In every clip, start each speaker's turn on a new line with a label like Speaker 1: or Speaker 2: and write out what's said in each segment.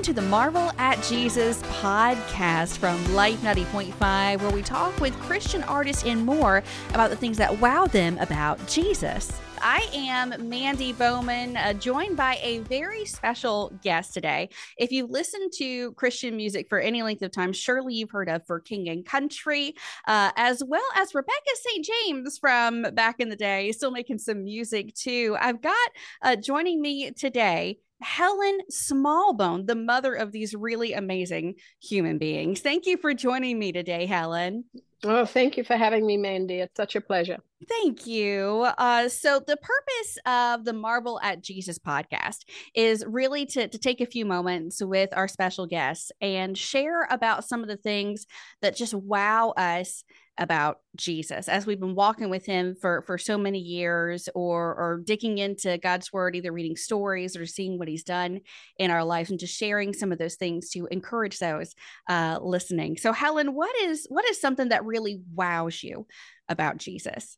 Speaker 1: welcome to the Marvel at Jesus podcast from Life 90.5, where we talk with Christian artists and more about the things that wow them about Jesus. I am Mandy Bowman, uh, joined by a very special guest today. If you listen to Christian music for any length of time, surely you've heard of For King and Country, uh, as well as Rebecca St. James from back in the day, still making some music too. I've got uh, joining me today. Helen Smallbone, the mother of these really amazing human beings. Thank you for joining me today, Helen.
Speaker 2: Oh, thank you for having me, Mandy. It's such a pleasure.
Speaker 1: Thank you. Uh, so, the purpose of the Marvel at Jesus podcast is really to, to take a few moments with our special guests and share about some of the things that just wow us about Jesus as we've been walking with him for for so many years or or digging into God's word either reading stories or seeing what he's done in our lives and just sharing some of those things to encourage those uh, listening. So Helen, what is what is something that really wows you about Jesus?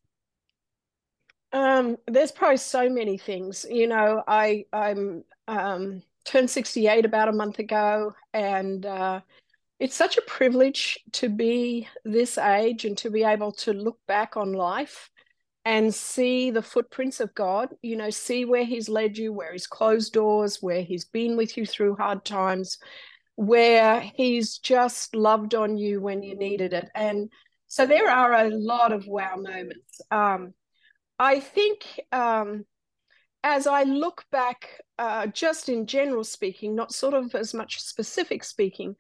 Speaker 2: Um, there's probably so many things. You know, I I'm um, turned 68 about a month ago, and uh, it's such a privilege to be this age and to be able to look back on life and see the footprints of God, you know, see where He's led you, where He's closed doors, where He's been with you through hard times, where He's just loved on you when you needed it. And so there are a lot of wow moments. Um, I think um, as I look back, uh, just in general speaking, not sort of as much specific speaking,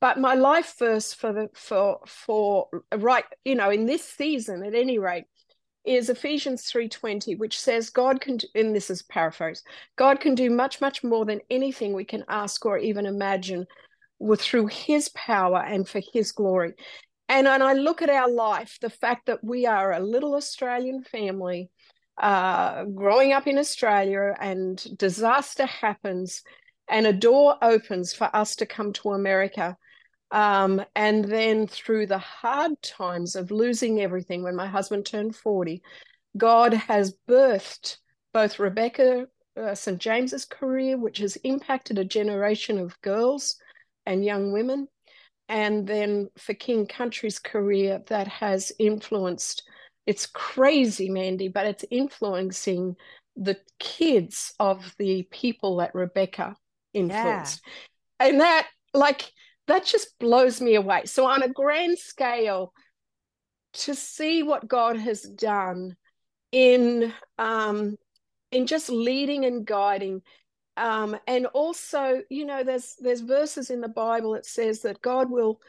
Speaker 2: but my life verse for the for for right you know in this season at any rate is ephesians 3.20 which says god can do, and this is paraphrase god can do much much more than anything we can ask or even imagine with through his power and for his glory. And when i look at our life the fact that we are a little australian family uh, growing up in australia and disaster happens and a door opens for us to come to america um, and then through the hard times of losing everything when my husband turned 40, God has birthed both Rebecca uh, St. James's career, which has impacted a generation of girls and young women, and then for King Country's career that has influenced. It's crazy, Mandy, but it's influencing the kids of the people that Rebecca influenced. Yeah. And that, like, that just blows me away. So, on a grand scale, to see what God has done in um, in just leading and guiding, um, and also, you know, there's there's verses in the Bible that says that God will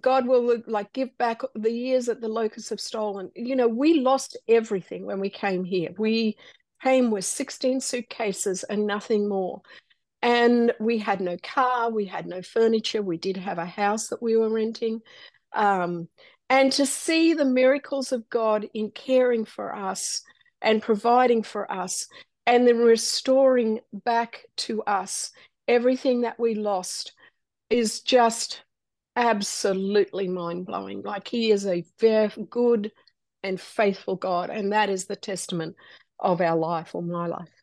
Speaker 2: God will like give back the years that the locusts have stolen. You know, we lost everything when we came here. We came with 16 suitcases and nothing more. And we had no car, we had no furniture, we did have a house that we were renting. Um, and to see the miracles of God in caring for us and providing for us, and then restoring back to us everything that we lost is just absolutely mind blowing. Like He is a very good and faithful God. And that is the testament of our life or my life.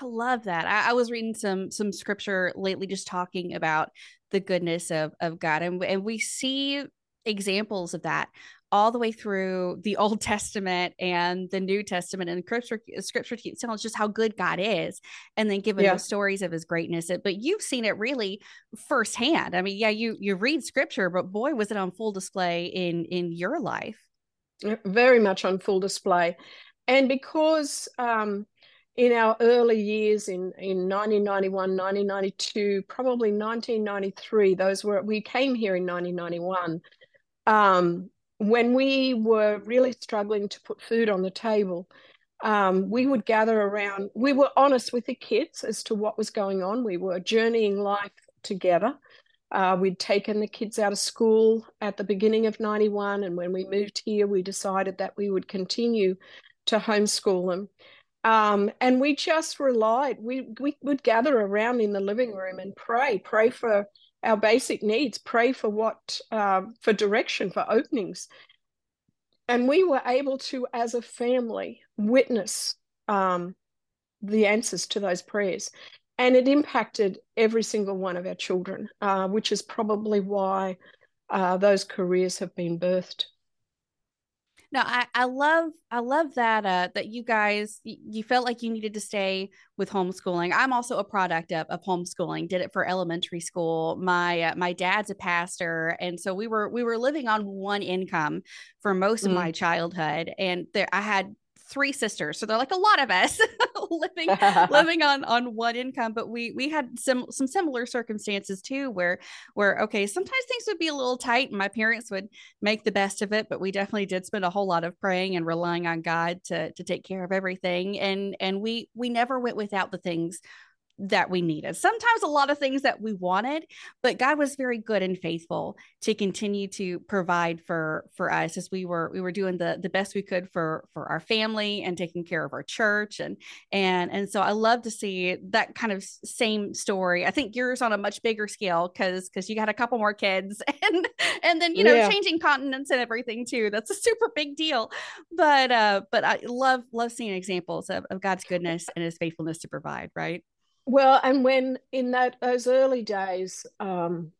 Speaker 1: I love that. I, I, was reading some some scripture lately, just talking about the goodness of of God, and and we see examples of that all the way through the Old Testament and the New Testament, and scripture scripture us just how good God is, and then giving yeah. the stories of His greatness. But you've seen it really firsthand. I mean, yeah, you you read scripture, but boy, was it on full display in in your life.
Speaker 2: Very much on full display, and because. um in our early years in, in 1991, 1992, probably 1993, those were, we came here in 1991, um, when we were really struggling to put food on the table, um, we would gather around, we were honest with the kids as to what was going on. We were journeying life together. Uh, we'd taken the kids out of school at the beginning of 91. And when we moved here, we decided that we would continue to homeschool them. Um, and we just relied, we, we would gather around in the living room and pray, pray for our basic needs, pray for what, uh, for direction, for openings. And we were able to, as a family, witness um, the answers to those prayers. and it impacted every single one of our children, uh, which is probably why uh, those careers have been birthed.
Speaker 1: No, I, I love I love that uh that you guys you felt like you needed to stay with homeschooling. I'm also a product of, of homeschooling. Did it for elementary school. My uh, my dad's a pastor, and so we were we were living on one income for most of mm. my childhood. And there I had three sisters so they're like a lot of us living living on on one income but we we had some some similar circumstances too where where okay sometimes things would be a little tight and my parents would make the best of it but we definitely did spend a whole lot of praying and relying on god to to take care of everything and and we we never went without the things that we needed. Sometimes a lot of things that we wanted, but God was very good and faithful to continue to provide for for us as we were we were doing the the best we could for for our family and taking care of our church and and and so I love to see that kind of same story. I think yours on a much bigger scale cuz cuz you got a couple more kids and and then you know yeah. changing continents and everything too. That's a super big deal. But uh but I love love seeing examples of, of God's goodness and his faithfulness to provide, right?
Speaker 2: Well, and when in that those early days, um,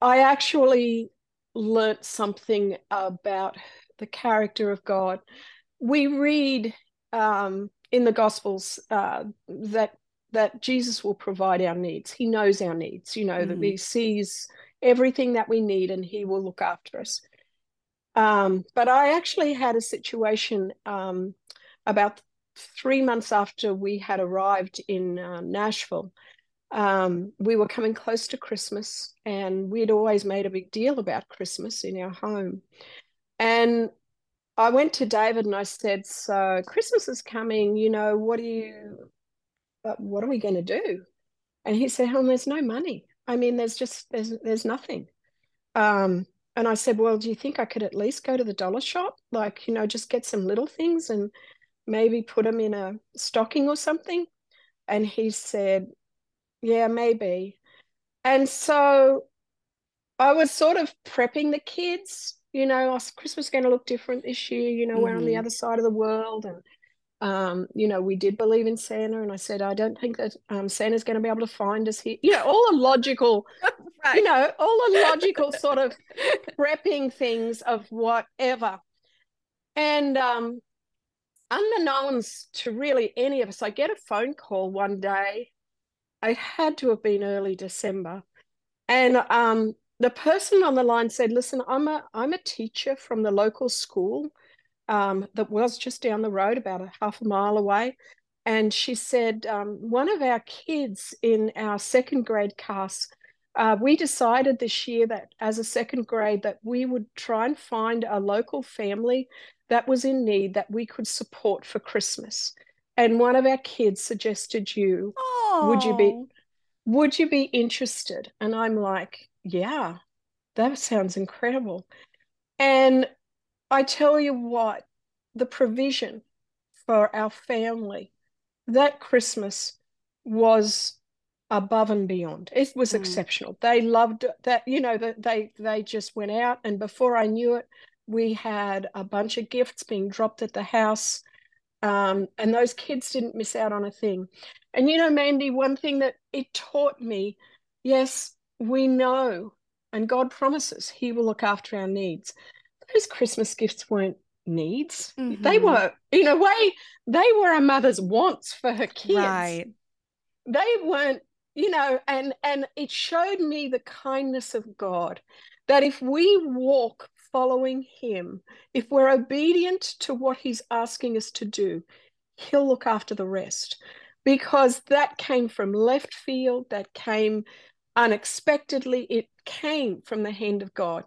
Speaker 2: I actually learnt something about the character of God. We read um, in the Gospels uh, that that Jesus will provide our needs. He knows our needs. You know mm. that He sees everything that we need, and He will look after us. Um, but I actually had a situation um, about three months after we had arrived in uh, Nashville, um, we were coming close to Christmas, and we'd always made a big deal about Christmas in our home. And I went to David and I said, "So Christmas is coming. You know, what do you, what are we going to do?" And he said, "Helen, there's no money. I mean, there's just there's there's nothing." Um, and I said, "Well, do you think I could at least go to the dollar shop, like you know, just get some little things and?" Maybe put them in a stocking or something? And he said, Yeah, maybe. And so I was sort of prepping the kids, you know, Christmas is going to look different this year, you know, mm-hmm. we're on the mm-hmm. other side of the world. And, um, you know, we did believe in Santa. And I said, I don't think that um, Santa's going to be able to find us here. You know, all the logical, right. you know, all the logical sort of prepping things of whatever. And um, unbeknownst to really any of us, I get a phone call one day. It had to have been early December. And um, the person on the line said, listen, I'm a, I'm a teacher from the local school um, that was just down the road, about a half a mile away. And she said, um, one of our kids in our second grade class, uh, we decided this year that as a second grade that we would try and find a local family that was in need that we could support for Christmas. And one of our kids suggested you.
Speaker 1: Oh.
Speaker 2: Would you be would you be interested? And I'm like, yeah, that sounds incredible. And I tell you what, the provision for our family that Christmas was above and beyond. It was mm. exceptional. They loved that, you know, that they they just went out and before I knew it, we had a bunch of gifts being dropped at the house. Um, and those kids didn't miss out on a thing. And you know, Mandy, one thing that it taught me yes, we know, and God promises He will look after our needs. Those Christmas gifts weren't needs. Mm-hmm. They were, in a way, they were a mother's wants for her kids. Right. They weren't, you know, and and it showed me the kindness of God that if we walk following him, if we're obedient to what he's asking us to do, he'll look after the rest. Because that came from left field, that came unexpectedly, it came from the hand of God.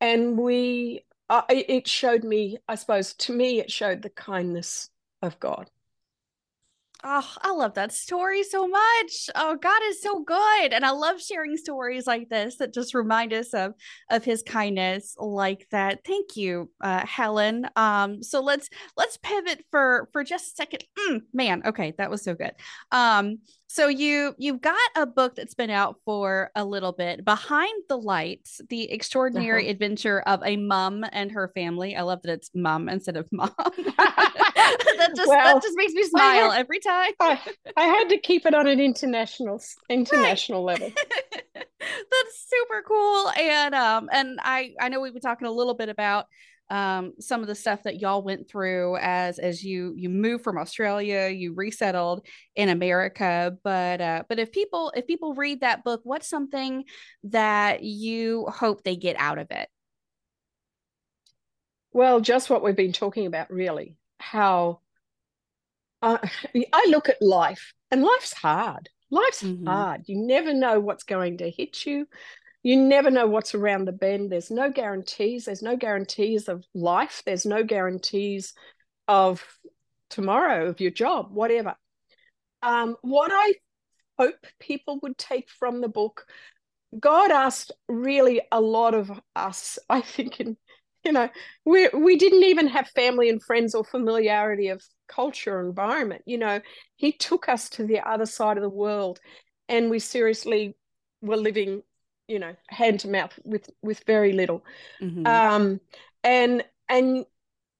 Speaker 2: And we, uh, it showed me, I suppose, to me, it showed the kindness of God.
Speaker 1: Oh, I love that story so much. Oh, God is so good. And I love sharing stories like this that just remind us of of his kindness like that. Thank you, uh, Helen. Um, so let's let's pivot for for just a second. Mm, man, okay, that was so good. Um, so you you've got a book that's been out for a little bit behind the lights the extraordinary uh-huh. adventure of a mum and her family i love that it's mum instead of mom that just well, that just makes me smile every time time.
Speaker 2: I, I had to keep it on an international international right. level.
Speaker 1: That's super cool. And um and I I know we've been talking a little bit about um, some of the stuff that y'all went through as as you you moved from Australia, you resettled in America. But uh, but if people if people read that book, what's something that you hope they get out of it?
Speaker 2: Well, just what we've been talking about, really. How uh, I look at life, and life's hard. Life's mm-hmm. hard. You never know what's going to hit you you never know what's around the bend. There's no guarantees. There's no guarantees of life. There's no guarantees of tomorrow, of your job, whatever. Um, what I hope people would take from the book, God asked really a lot of us, I think, in you know, we we didn't even have family and friends or familiarity of culture or environment. You know, He took us to the other side of the world, and we seriously were living you know hand to mouth with with very little mm-hmm. um and and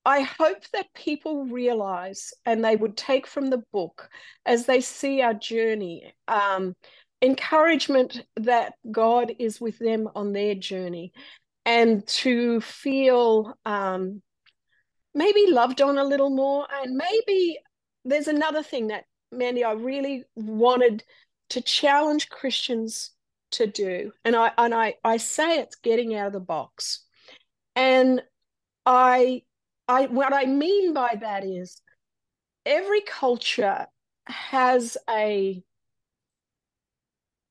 Speaker 2: i hope that people realize and they would take from the book as they see our journey um encouragement that god is with them on their journey and to feel um maybe loved on a little more and maybe there's another thing that mandy i really wanted to challenge christians to do. And I and I I say it's getting out of the box. And I I what I mean by that is every culture has a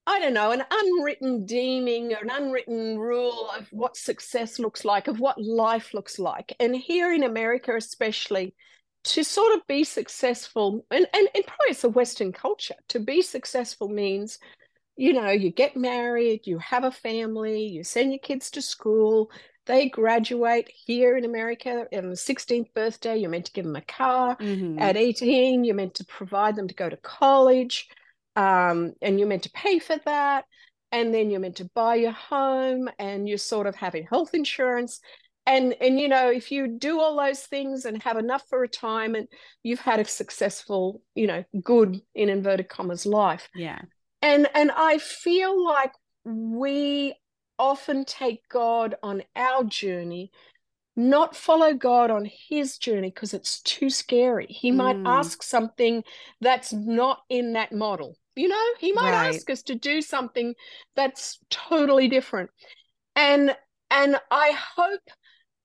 Speaker 2: I don't know, an unwritten deeming or an unwritten rule of what success looks like, of what life looks like. And here in America, especially, to sort of be successful, and, and, and probably it's a Western culture, to be successful means you know, you get married, you have a family, you send your kids to school, they graduate here in America on the 16th birthday, you're meant to give them a car. Mm-hmm. At 18, you're meant to provide them to go to college, um, and you're meant to pay for that. And then you're meant to buy your home, and you're sort of having health insurance. And and you know, if you do all those things and have enough for retirement, you've had a successful, you know, good in inverted commas life.
Speaker 1: Yeah
Speaker 2: and and i feel like we often take god on our journey not follow god on his journey because it's too scary he mm. might ask something that's not in that model you know he might right. ask us to do something that's totally different and and i hope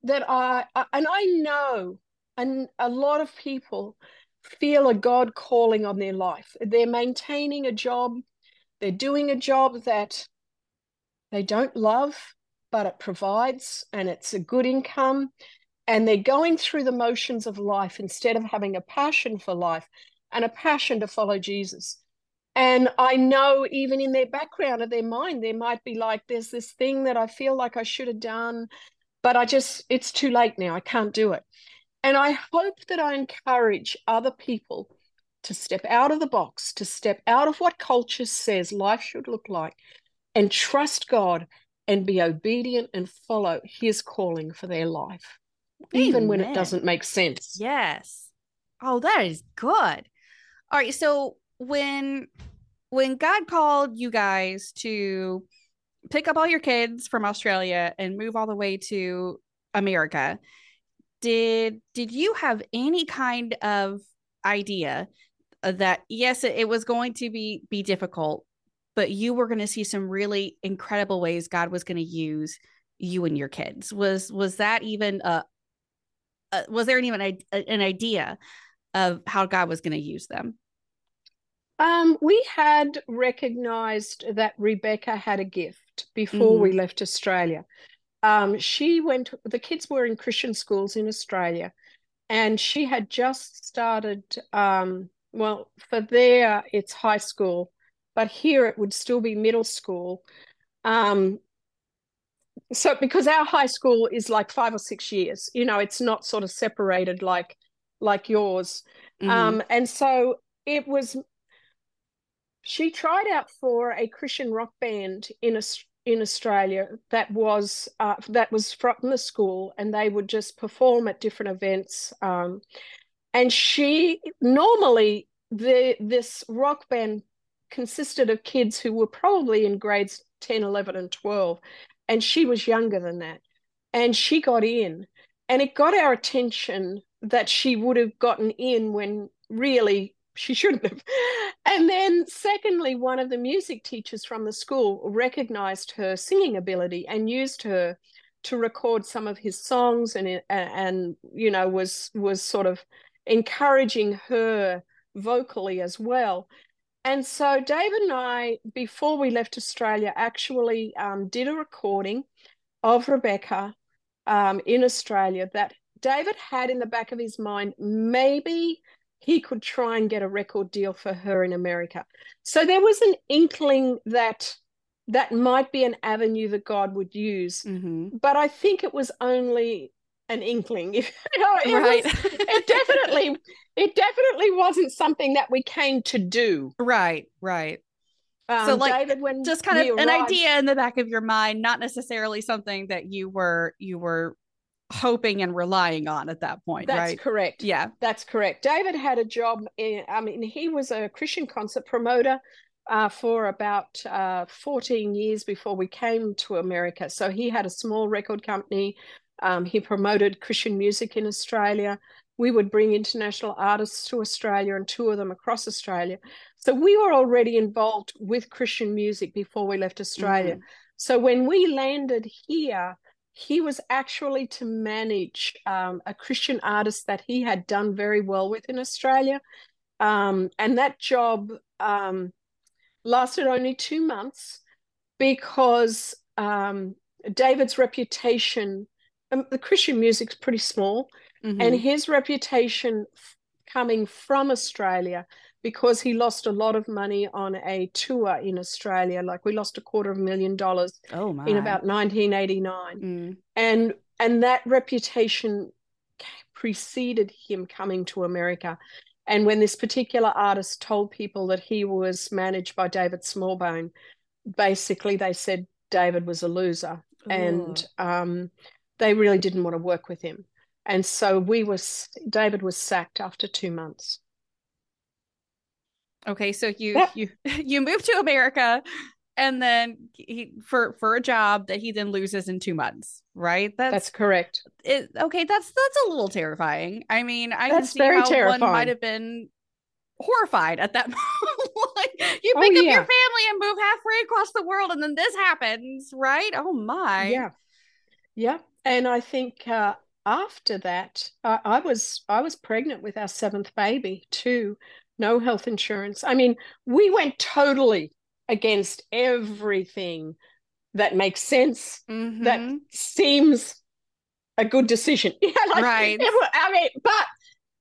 Speaker 2: that i and i know and a lot of people feel a god calling on their life they're maintaining a job they're doing a job that they don't love, but it provides and it's a good income. And they're going through the motions of life instead of having a passion for life and a passion to follow Jesus. And I know even in their background of their mind, there might be like, there's this thing that I feel like I should have done, but I just, it's too late now. I can't do it. And I hope that I encourage other people to step out of the box, to step out of what culture says life should look like, and trust God and be obedient and follow his calling for their life, Amen. even when it doesn't make sense.
Speaker 1: Yes. Oh, that is good. All right. So when when God called you guys to pick up all your kids from Australia and move all the way to America, did did you have any kind of idea that yes it, it was going to be be difficult but you were going to see some really incredible ways god was going to use you and your kids? Was was that even a, a was there even a, an idea of how god was going to use them
Speaker 2: um, we had recognized that Rebecca had a gift before mm-hmm. we left Australia. Um, she went, the kids were in Christian schools in Australia, and she had just started um, well, for there it's high school, but here it would still be middle school. Um, so because our high school is like five or six years, you know, it's not sort of separated like like yours. Mm-hmm. Um, and so it was. She tried out for a Christian rock band in a, in Australia that was uh, that was from the school, and they would just perform at different events. Um, and she normally the this rock band consisted of kids who were probably in grades 10 11 and 12 and she was younger than that and she got in and it got our attention that she would have gotten in when really she shouldn't have. And then, secondly, one of the music teachers from the school recognized her singing ability and used her to record some of his songs and and you know was was sort of encouraging her vocally as well. And so David and I, before we left Australia, actually um, did a recording of Rebecca um, in Australia that David had in the back of his mind maybe he could try and get a record deal for her in America. So there was an inkling that that might be an avenue that God would use. Mm-hmm. But I think it was only an inkling. you know, it, right. was, it definitely it definitely wasn't something that we came to do.
Speaker 1: Right, right. Um, so like David, when just kind of arrived, an idea in the back of your mind, not necessarily something that you were you were hoping and relying on at that point right?
Speaker 2: that's
Speaker 1: right?
Speaker 2: correct.
Speaker 1: Yeah.
Speaker 2: That's correct. David had a job in i mean he was a christian concert promoter uh, for about uh, 14 years before we came to america. So he had a small record company. Um, he promoted christian music in australia. We would bring international artists to australia and tour them across australia. So we were already involved with christian music before we left australia. Mm. so when we landed here he was actually to manage um, a Christian artist that he had done very well with in Australia. Um, and that job um, lasted only two months because um, David's reputation, um, the Christian music's pretty small, mm-hmm. and his reputation coming from Australia because he lost a lot of money on a tour in Australia. Like we lost a quarter of a million dollars
Speaker 1: oh
Speaker 2: in about 1989. Mm. And and that reputation preceded him coming to America. And when this particular artist told people that he was managed by David Smallbone, basically they said David was a loser. Ooh. And um, they really didn't want to work with him. And so we was David was sacked after two months.
Speaker 1: Okay, so you yeah. you you move to America and then he for for a job that he then loses in 2 months, right?
Speaker 2: That's That's correct.
Speaker 1: It, okay, that's that's a little terrifying. I mean, I that's can see very how terrifying. one might have been horrified at that like you oh, pick oh, up yeah. your family and move halfway across the world and then this happens, right? Oh my.
Speaker 2: Yeah. Yeah. And I think uh, after that, I, I was I was pregnant with our seventh baby too, no health insurance. I mean, we went totally against everything that makes sense, mm-hmm. that seems a good decision. Yeah,
Speaker 1: like, right.
Speaker 2: It, I mean, but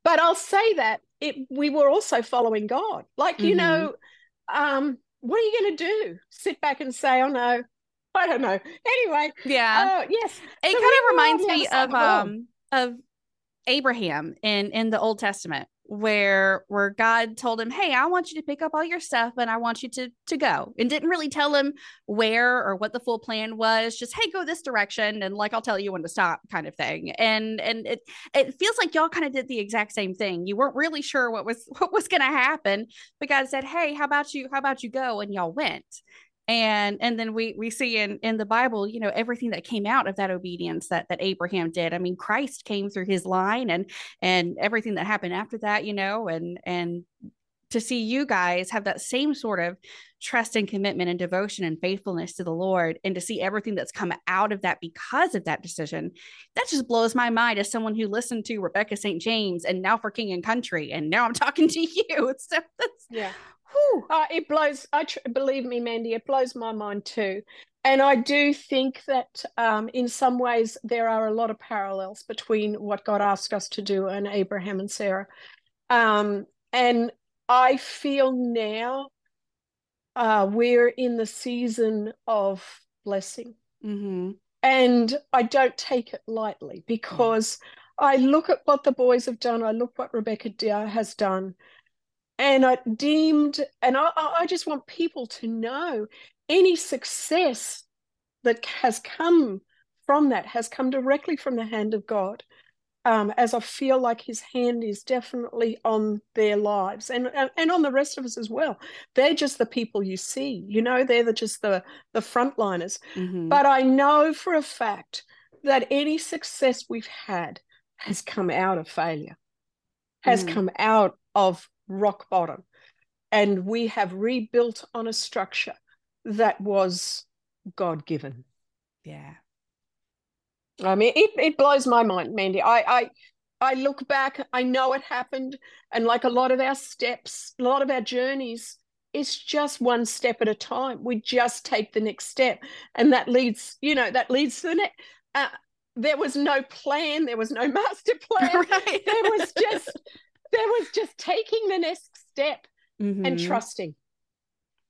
Speaker 2: but I'll say that it we were also following God. Like, mm-hmm. you know, um, what are you going to do? Sit back and say, "Oh no, I don't know." Anyway,
Speaker 1: yeah,
Speaker 2: uh, yes,
Speaker 1: it so kind of reminds me of um of Abraham in in the Old Testament where where God told him, "Hey, I want you to pick up all your stuff and I want you to to go." And didn't really tell him where or what the full plan was, just, "Hey, go this direction and like I'll tell you when to stop" kind of thing. And and it it feels like y'all kind of did the exact same thing. You weren't really sure what was what was going to happen, but God said, "Hey, how about you how about you go?" and y'all went and and then we we see in in the bible you know everything that came out of that obedience that that abraham did i mean christ came through his line and and everything that happened after that you know and and to see you guys have that same sort of trust and commitment and devotion and faithfulness to the Lord, and to see everything that's come out of that because of that decision, that just blows my mind as someone who listened to Rebecca St. James and now for King and Country, and now I'm talking to you. So that's
Speaker 2: yeah. Uh, it blows. I tr- believe me, Mandy. It blows my mind too. And I do think that um, in some ways there are a lot of parallels between what God asked us to do and Abraham and Sarah. Um, and I feel now uh, we're in the season of blessing. Mm-hmm. And I don't take it lightly because mm. I look at what the boys have done. I look what Rebecca has done and I deemed, and I, I just want people to know any success that has come from that has come directly from the hand of God. um, as I feel like his hand is definitely on their lives and, and on the rest of us as well. They're just the people you see, you know, they're the, just the, the frontliners. Mm-hmm. But I know for a fact that any success we've had has come out of failure, has mm. come out of rock bottom. And we have rebuilt on a structure that was God given.
Speaker 1: Yeah.
Speaker 2: I mean, it, it blows my mind, Mandy. I, I I look back, I know it happened, and like a lot of our steps, a lot of our journeys, it's just one step at a time. We just take the next step, and that leads, you know, that leads to the next. Uh, there was no plan, there was no master plan. Right. there was just there was just taking the next step mm-hmm. and trusting,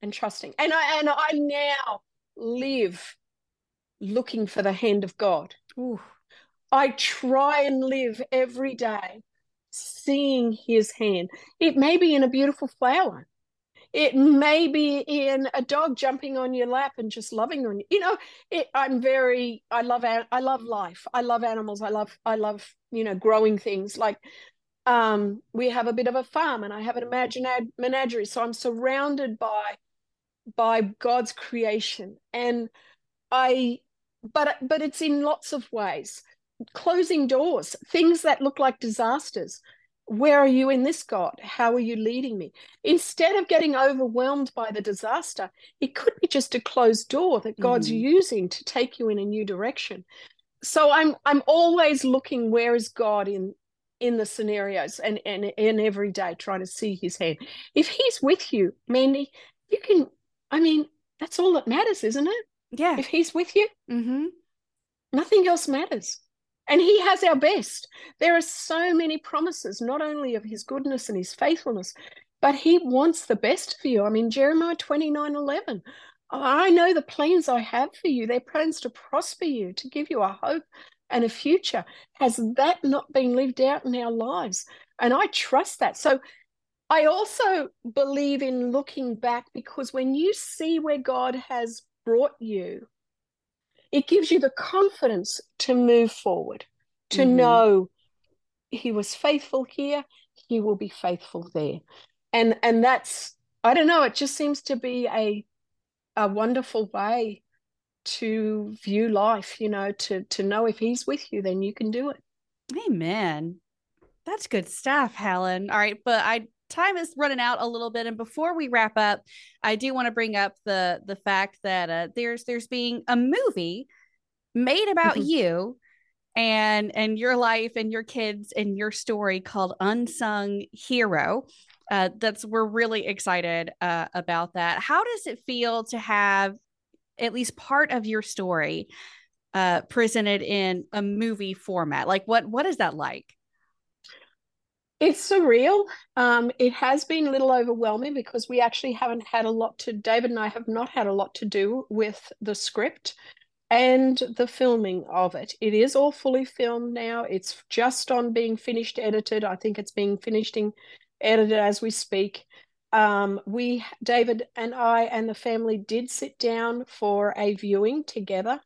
Speaker 2: and trusting, and I and I now live looking for the hand of God. Ooh. I try and live every day seeing his hand. It may be in a beautiful flower. It may be in a dog jumping on your lap and just loving on you. You know, it, I'm very. I love. I love life. I love animals. I love. I love. You know, growing things. Like, um, we have a bit of a farm, and I have an imaginary menagerie. So I'm surrounded by, by God's creation, and I but but it's in lots of ways. Closing doors things that look like disasters. Where are you in this god? How are you leading me? Instead of getting overwhelmed by the disaster it could be just a closed door that god's mm. using to take you in a new direction. So i'm i'm always looking where is god in in the scenarios and and in every day trying to see his hand if he's with you mandy you can i mean that's all that matters isn't it
Speaker 1: yeah.
Speaker 2: If he's with you, mm-hmm. nothing else matters. And he has our best. There are so many promises, not only of his goodness and his faithfulness, but he wants the best for you. I mean, Jeremiah 29 11. I know the plans I have for you. They're plans to prosper you, to give you a hope and a future. Has that not been lived out in our lives? And I trust that. So I also believe in looking back because when you see where God has brought you, it gives you the confidence to move forward, to mm-hmm. know he was faithful here, he will be faithful there. And and that's I don't know, it just seems to be a a wonderful way to view life, you know, to to know if he's with you, then you can do it.
Speaker 1: Amen. That's good stuff, Helen. All right, but I time is running out a little bit and before we wrap up i do want to bring up the the fact that uh, there's there's being a movie made about mm-hmm. you and and your life and your kids and your story called unsung hero uh, that's we're really excited uh, about that how does it feel to have at least part of your story uh, presented in a movie format like what what is that like
Speaker 2: it's surreal. Um, it has been a little overwhelming because we actually haven't had a lot to, David and I have not had a lot to do with the script and the filming of it. It is all fully filmed now. It's just on being finished edited. I think it's being finished in edited as we speak. Um, we, David and I and the family did sit down for a viewing together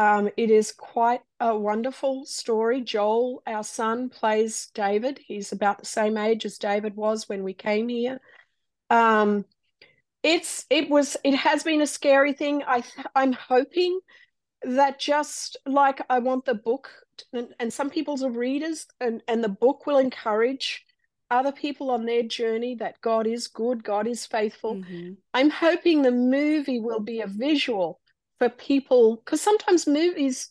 Speaker 2: um, it is quite a wonderful story. Joel, our son, plays David. He's about the same age as David was when we came here. Um, it's it was it has been a scary thing. I I'm hoping that just like I want the book and, and some people's readers and and the book will encourage other people on their journey that God is good, God is faithful. Mm-hmm. I'm hoping the movie will be a visual for people because sometimes movies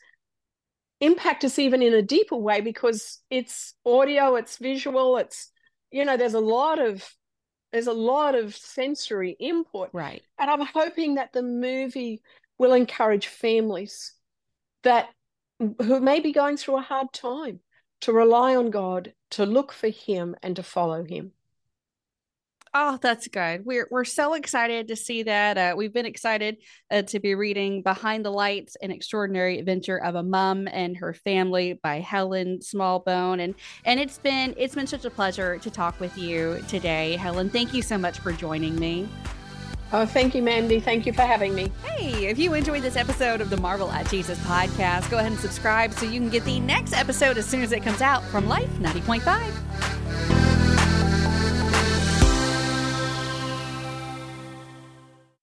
Speaker 2: impact us even in a deeper way because it's audio it's visual it's you know there's a lot of there's a lot of sensory input
Speaker 1: right
Speaker 2: and i'm hoping that the movie will encourage families that who may be going through a hard time to rely on god to look for him and to follow him
Speaker 1: Oh, that's good. We're we're so excited to see that. Uh, we've been excited uh, to be reading "Behind the Lights: An Extraordinary Adventure of a Mom and Her Family" by Helen Smallbone, and and it's been it's been such a pleasure to talk with you today, Helen. Thank you so much for joining me.
Speaker 2: Oh, thank you, Mandy. Thank you for having me.
Speaker 1: Hey, if you enjoyed this episode of the Marvel at Jesus podcast, go ahead and subscribe so you can get the next episode as soon as it comes out from Life 90.5.